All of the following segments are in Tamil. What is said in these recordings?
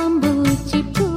പാമ്പൂച്ചിപ്പൂ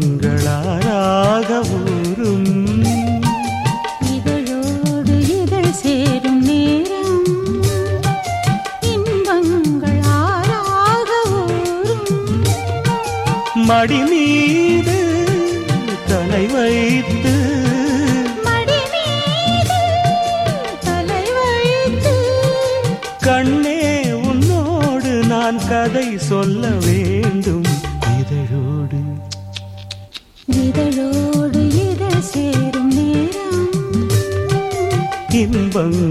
திங்களாராக ஊரும் இதழோடு இதழ் சேரும் நேரம் இன்பங்களாராக ஊரும் மடி மீது 分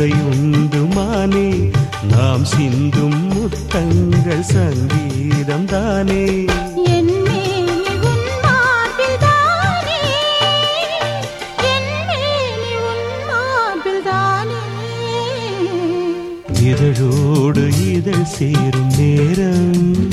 இசையுண்டு மானே நாம் சிந்தும் முத்தங்கள் சங்கீதம் தானே. இதழோடு இதழ் சேரும் நேரம்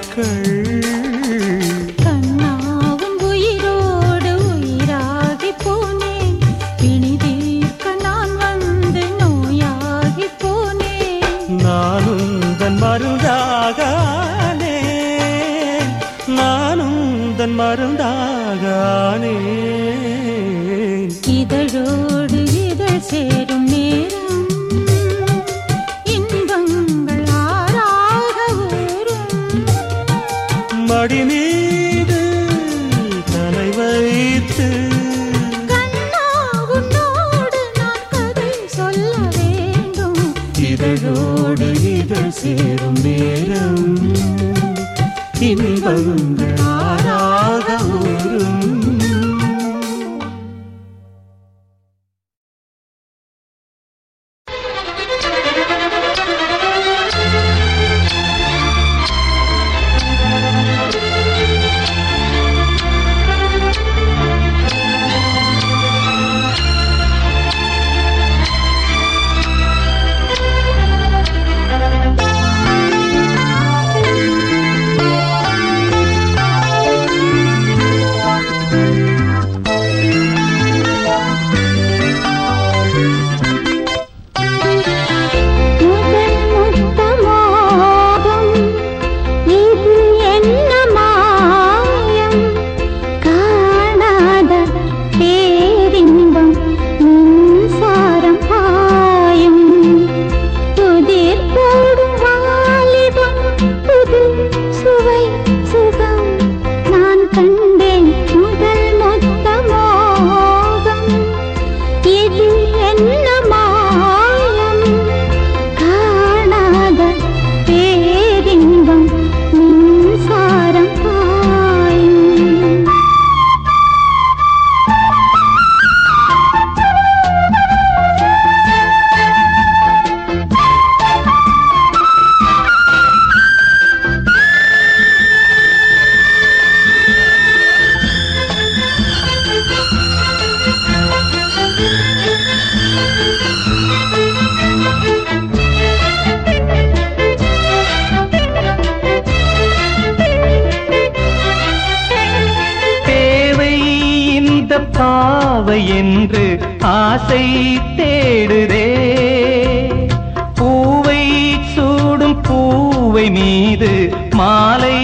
occurred. அவை என்று ஆசை தேடுதே. பூவை சூடும் பூவை மீது மாலை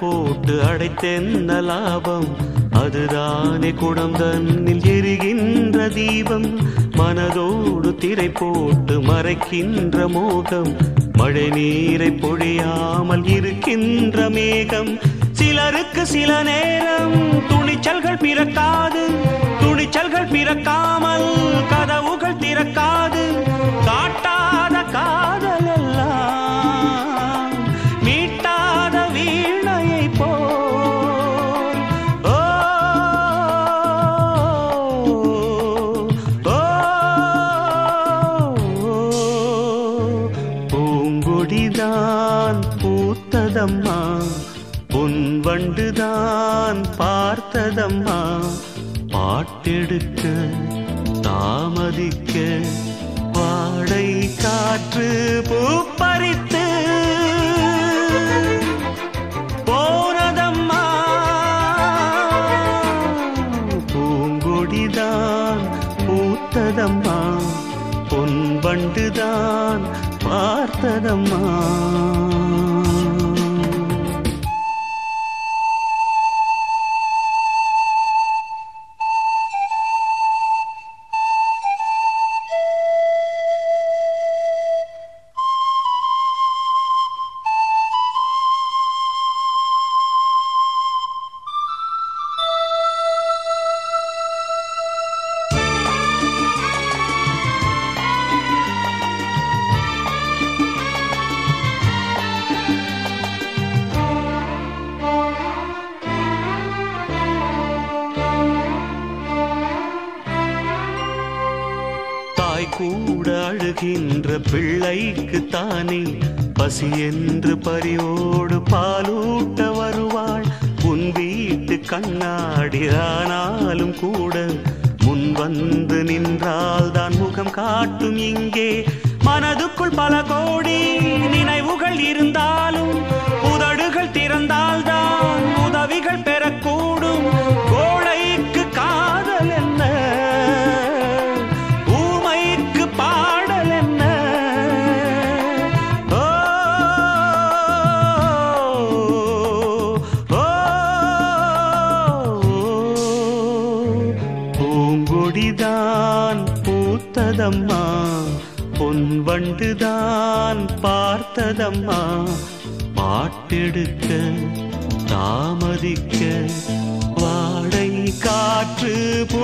போட்டு அடைத்தென்ன லாபம்? அதுதானே குடம் தன்னில் எரிகின்ற தீபம். மனதோடு திரை போட்டு மறைக்கின்ற மோகம். மழை நீரை பொழியாமல் இருக்கின்ற மேகம். சிலருக்கு சில நேரம் துணிச்சல்கள் பிறக்காது. துணிச்சல்கள் பிறக்காமல் கதவுகள் திறக்காது. காட்டார் மாட்டம்மா மாட்டெடுக்க தாமதிக்க வாடை காற்று பூ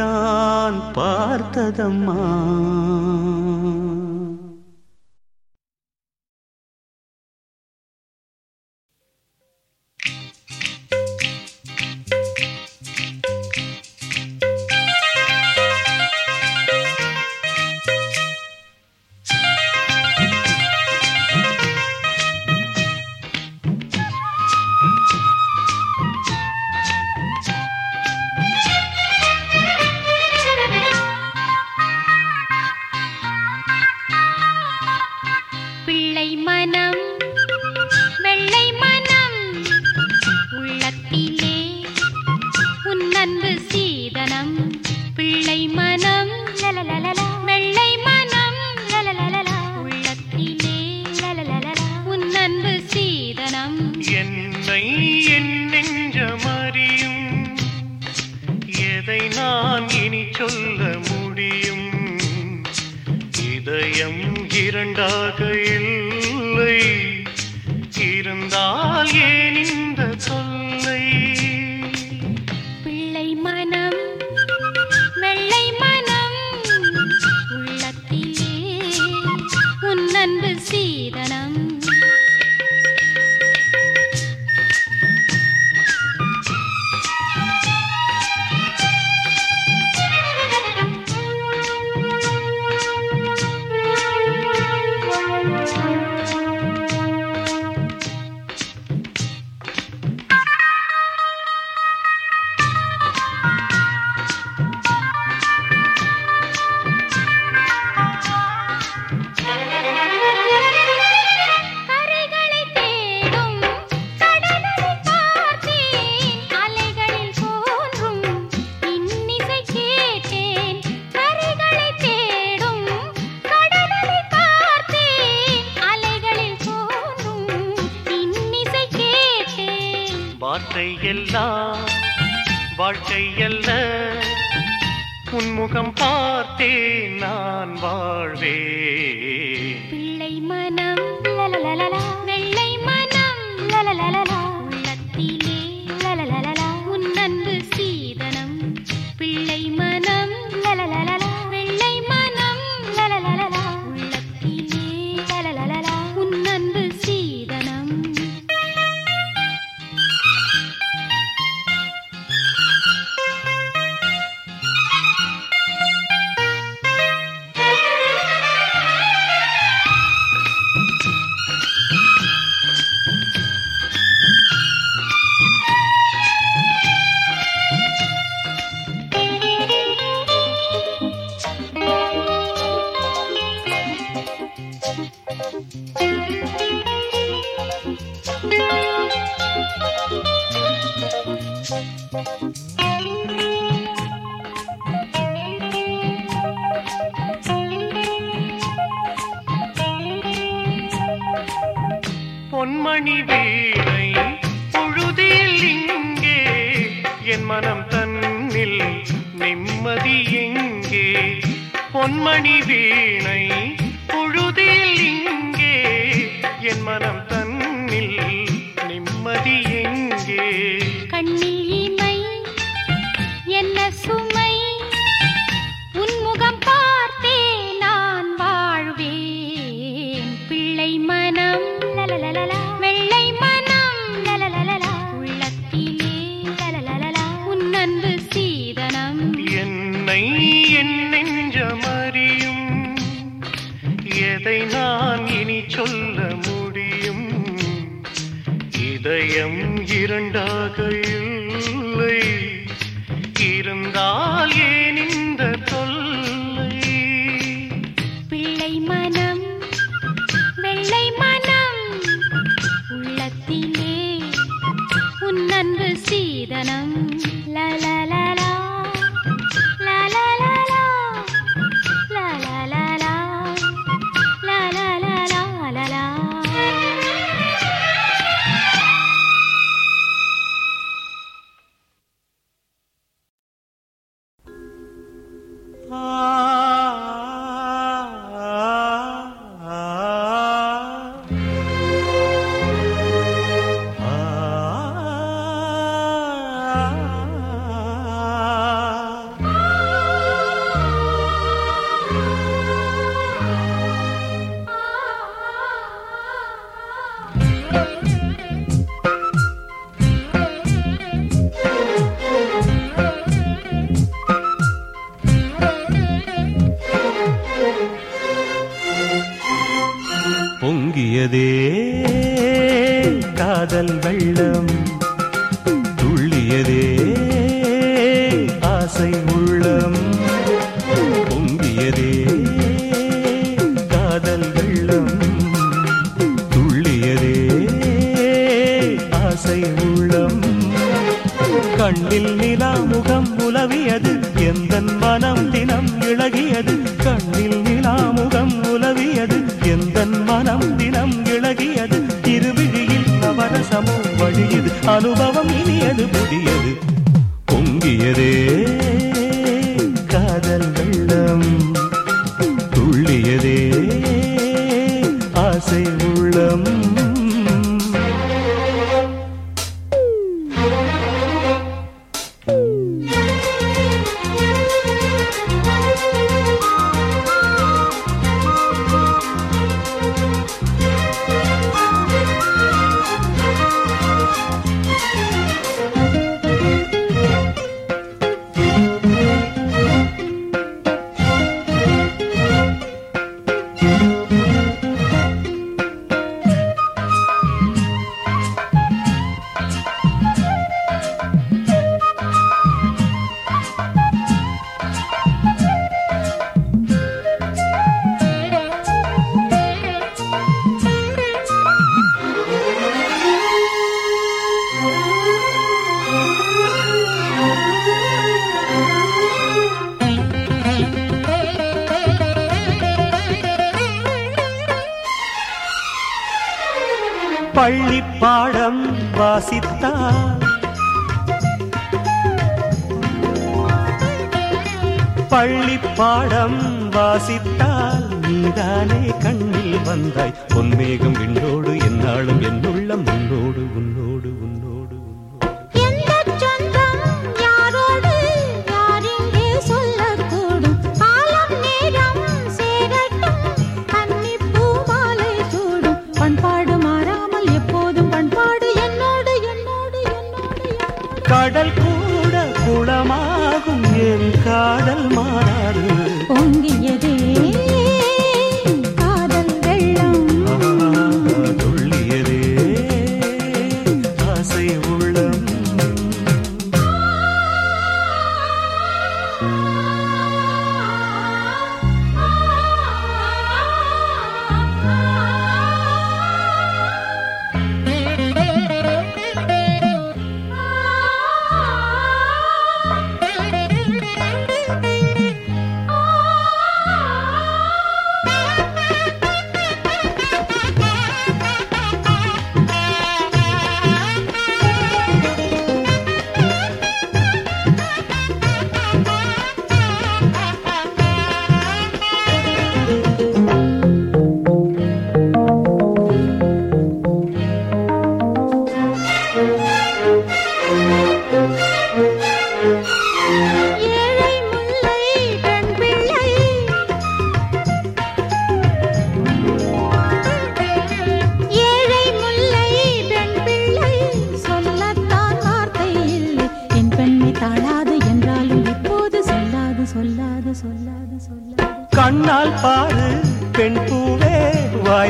தான் பார்த்ததம்மா. எல்லாம் வாழ்க்கை அல்ல உன்முகம் பார்த்தே நான் வாழ்வே பிள்ளை மனம் வெள்ளை மனம் பொன்மணி வீணை பொழுதில் இங்கே என் மனம் தன்னில் நிம்மதி எங்கே? பொன்மணி வீணை Ah.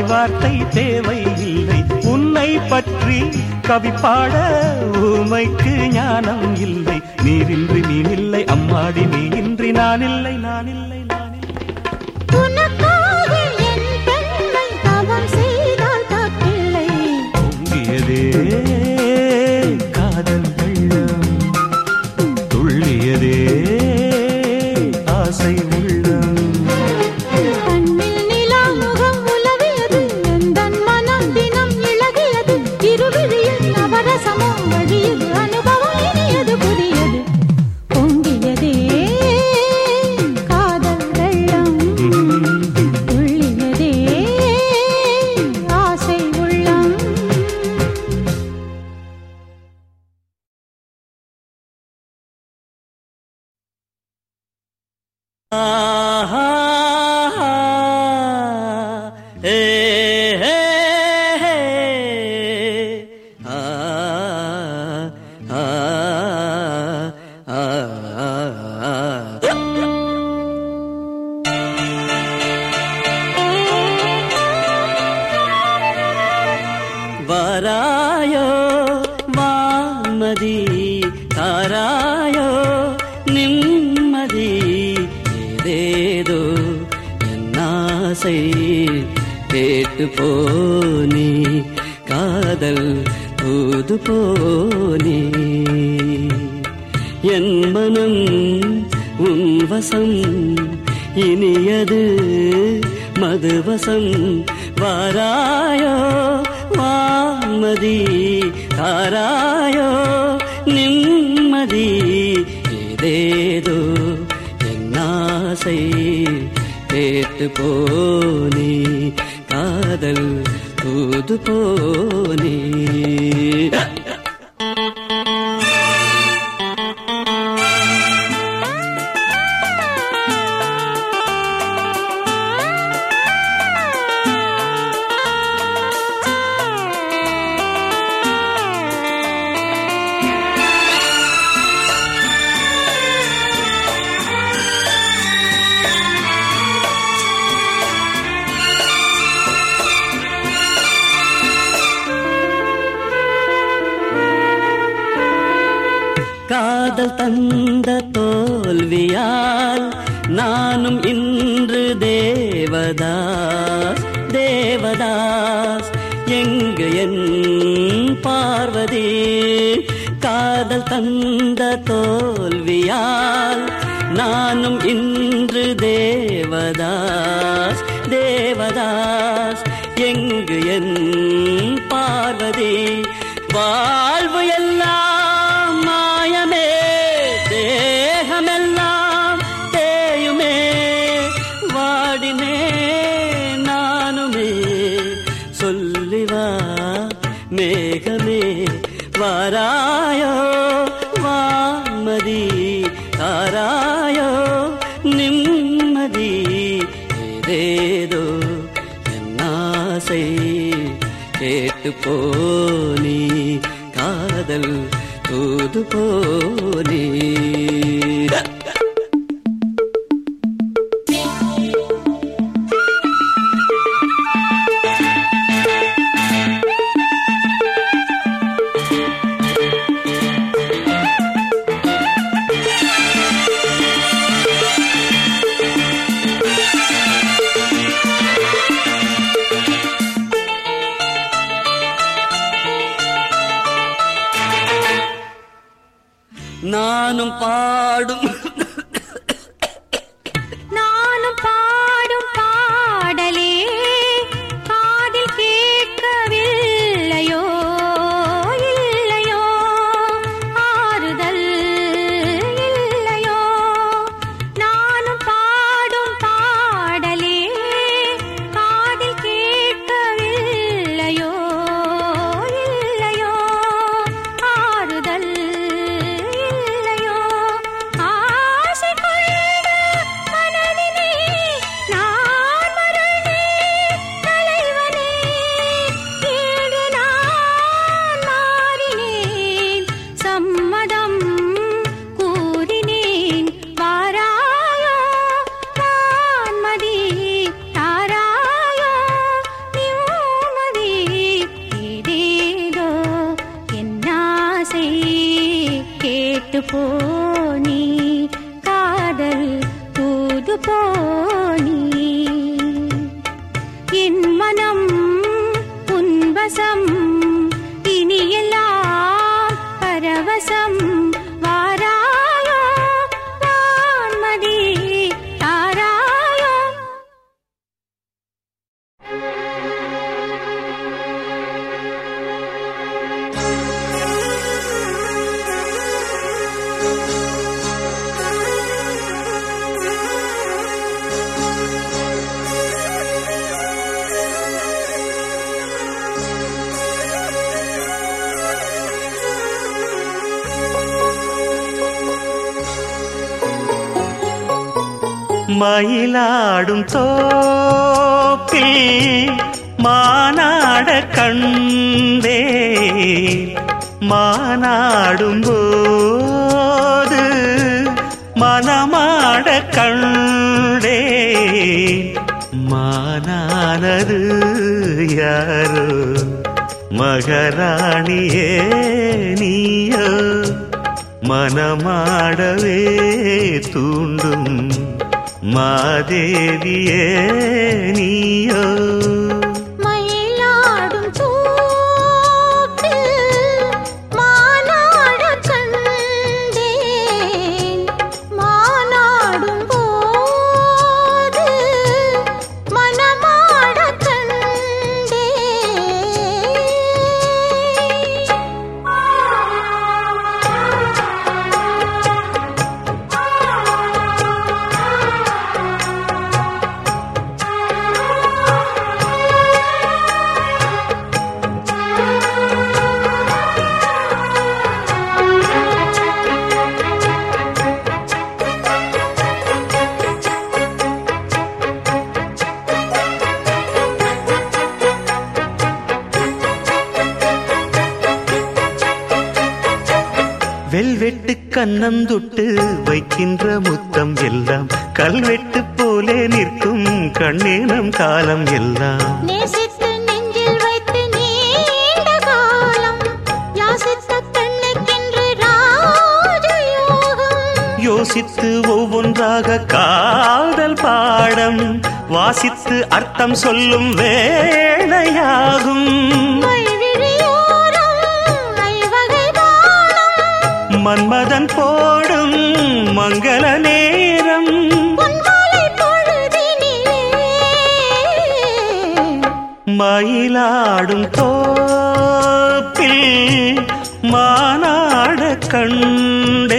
வாய் வார்த்தை இல்லை உன்னை பற்றி கவி பாட உமைக்கு ஞானம் இல்லை. நீரின்றி நீனில்லை அம்மாடி நீ இன்றி நான் இல்லை நான் இல்லை. தாராயோ? மாமதி தாರಾಯೋ நிம்மதி ஏதேதோ என்னாசை கேட்டு போனி? காதல் தூது போனி? என் மனம் உன் வசம் இனியது மதுவசம் வாராயோ? நிம்மதி தாராயோ நிம்மதி. ஏதேதோ என்னாசை கேட்டு போனி காதல் தூது போனே. காதல் தந்த தோல்வியால் நானும் இன்று தேவதாஸ் தேவதாஸ். எங்கு என் பார்வதி? காதல் தந்த தோல்வியால் நானும் இன்று தேவதாஸ் தேவதாஸ். எங்கு என் பார்வதி? வாழ்வு கேட்டு போனி காதல் தூது போனி நானும் பாடும். सम பாடும் தோப்பில் மாநாட கண்டே. மாநாடும் போது மனமாட கண்டே. மானானது யாரோ? மகராணியே நீயோ? மனமாடவே தூண்டும் मा दे दिनि கண்ணந்துட்டு வைக்கின்ற முத்தம் எல்லாம் கல்வெட்டு போலே நிற்கும் கண்ணேனம் காலம் எல்லாம். யாசித்த ஒவ்வொன்றாக காதல் பாடம் வாசித்து அர்த்தம் சொல்லும் வேளையாகும் மங்கள நேரம். மயிலாடும் தோப்பில் மானாட கண்டேன்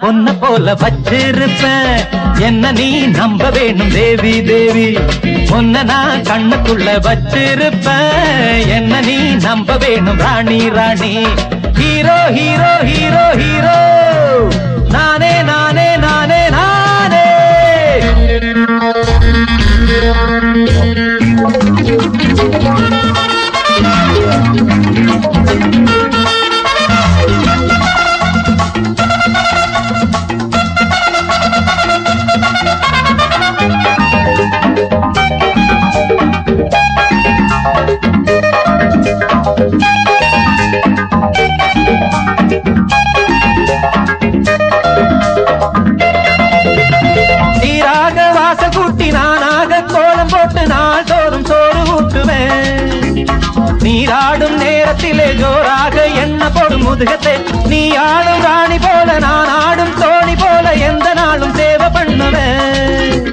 பொன்ன போல வச்சிருப்பேன். என்ன நீ நம்ப வேணும் தேவி தேவி? பொன்ன நான் கண்ணுக்குள்ள வச்சிருப்பேன். என்ன நீ நம்ப வேணும் ராணி ராணி? Hero hero hero hero? நானே நானே நானே நானே! Thank you. ஜோராக என்ன போடும் முதுகத்தை? நீ ஆடும் ராணி போல நான் ஆடும் தோணி போல எந்த நாளும் சேவை பண்ணுவேன்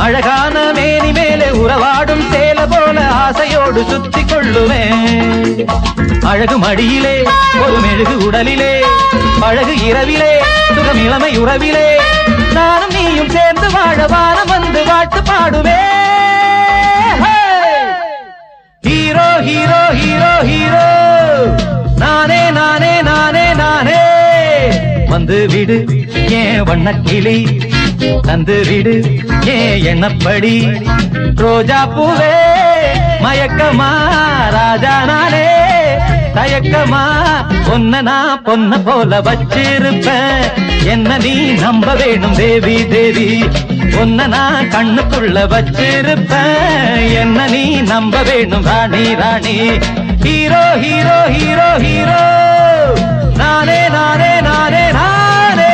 அழகான மேனி மேலே உறவாடும் சேல போல ஆசையோடு சுத்தி கொள்ளுவேன் அழகு மடியிலே ஒரு மெழுகு உடலிலே அழகு இரவிலே சுகம் இளமை உறவிலே நானும் நீயும் சேர்ந்து வாழ வானம் வந்து வாழ்த்து பாடுவே. Hero hero hero hero! நானே நானே நானே நானே. வந்து விடு ஏன் வண்ண கிளி தந்து விடு ஏன் எண்ணப்படி. ரோஜா பூவே மயக்கமா ராஜா நானே. தயக்கமா பொன்ன நான் பொன்ன போல வச்சிருப்பேன். என்ன நீ நம்ப வேணும் தேவி தேவி? பொன்ன நான் கண்ணுக்குள்ள வச்சிருப்பேன். என்ன நீ நம்ப வேணும் ராணி ராணி? ஹீரோ ஹீரோ ஹீரோ ஹீரோ நானே நானே நானே நானே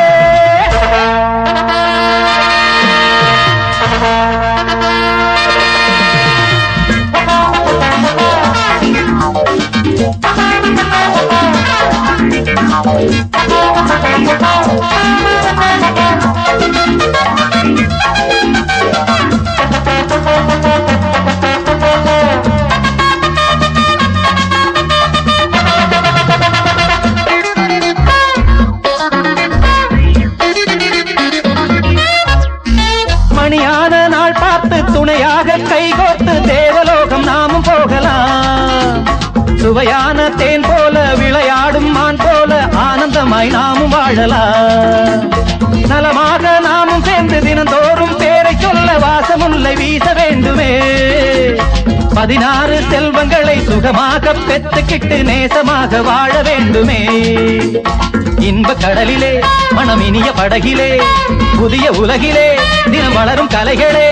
மணியான சுவையான தேன் போல விளையாடும் மான் போல ஆனந்தமாய் நாமும் வாழலாம். நலமாக நாமும் சேர்ந்து தினந்தோறும் பேரை சொல்ல வாசமுல்லை வீச வேண்டுமே. பதினாறு செல்வங்களை சுகமாக பெற்றுக்கிட்டு நேசமாக வாழ வேண்டுமே. இன்ப கடலிலே மனம் இனிய படகிலே புதிய உலகிலே தினம் வளரும் கலைகளே.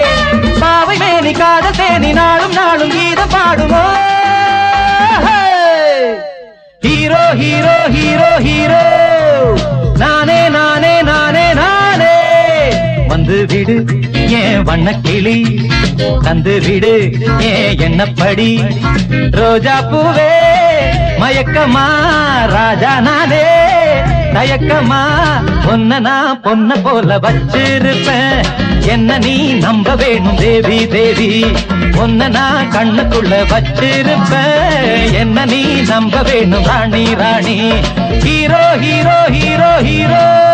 பாவை மேனி காத தேனி நாளும் நாளும் கீதம் பாடுமோ ஹீரோ ஹீரோ ஹீரோ ஹீரோ நானே நானே நானே நானே. வந்து விடு ஏன் வண்ண கிளி? தந்து விடு ஏன் எண்ணப்படி ரோஜா பூவே மயக்கமா ராஜா நானே. தயக்கமா? பொன்ன நான் பொன்ன போல வச்சிருப்பேன். என்ன நீ நம்ப வேணும் தேவி தேவி? பொன்ன நான் கண்ணுக்குள்ள வச்சிருப்பேன். என்ன நீ நம்ப வேணும் ராணி ராணி? Hero hero hero hero.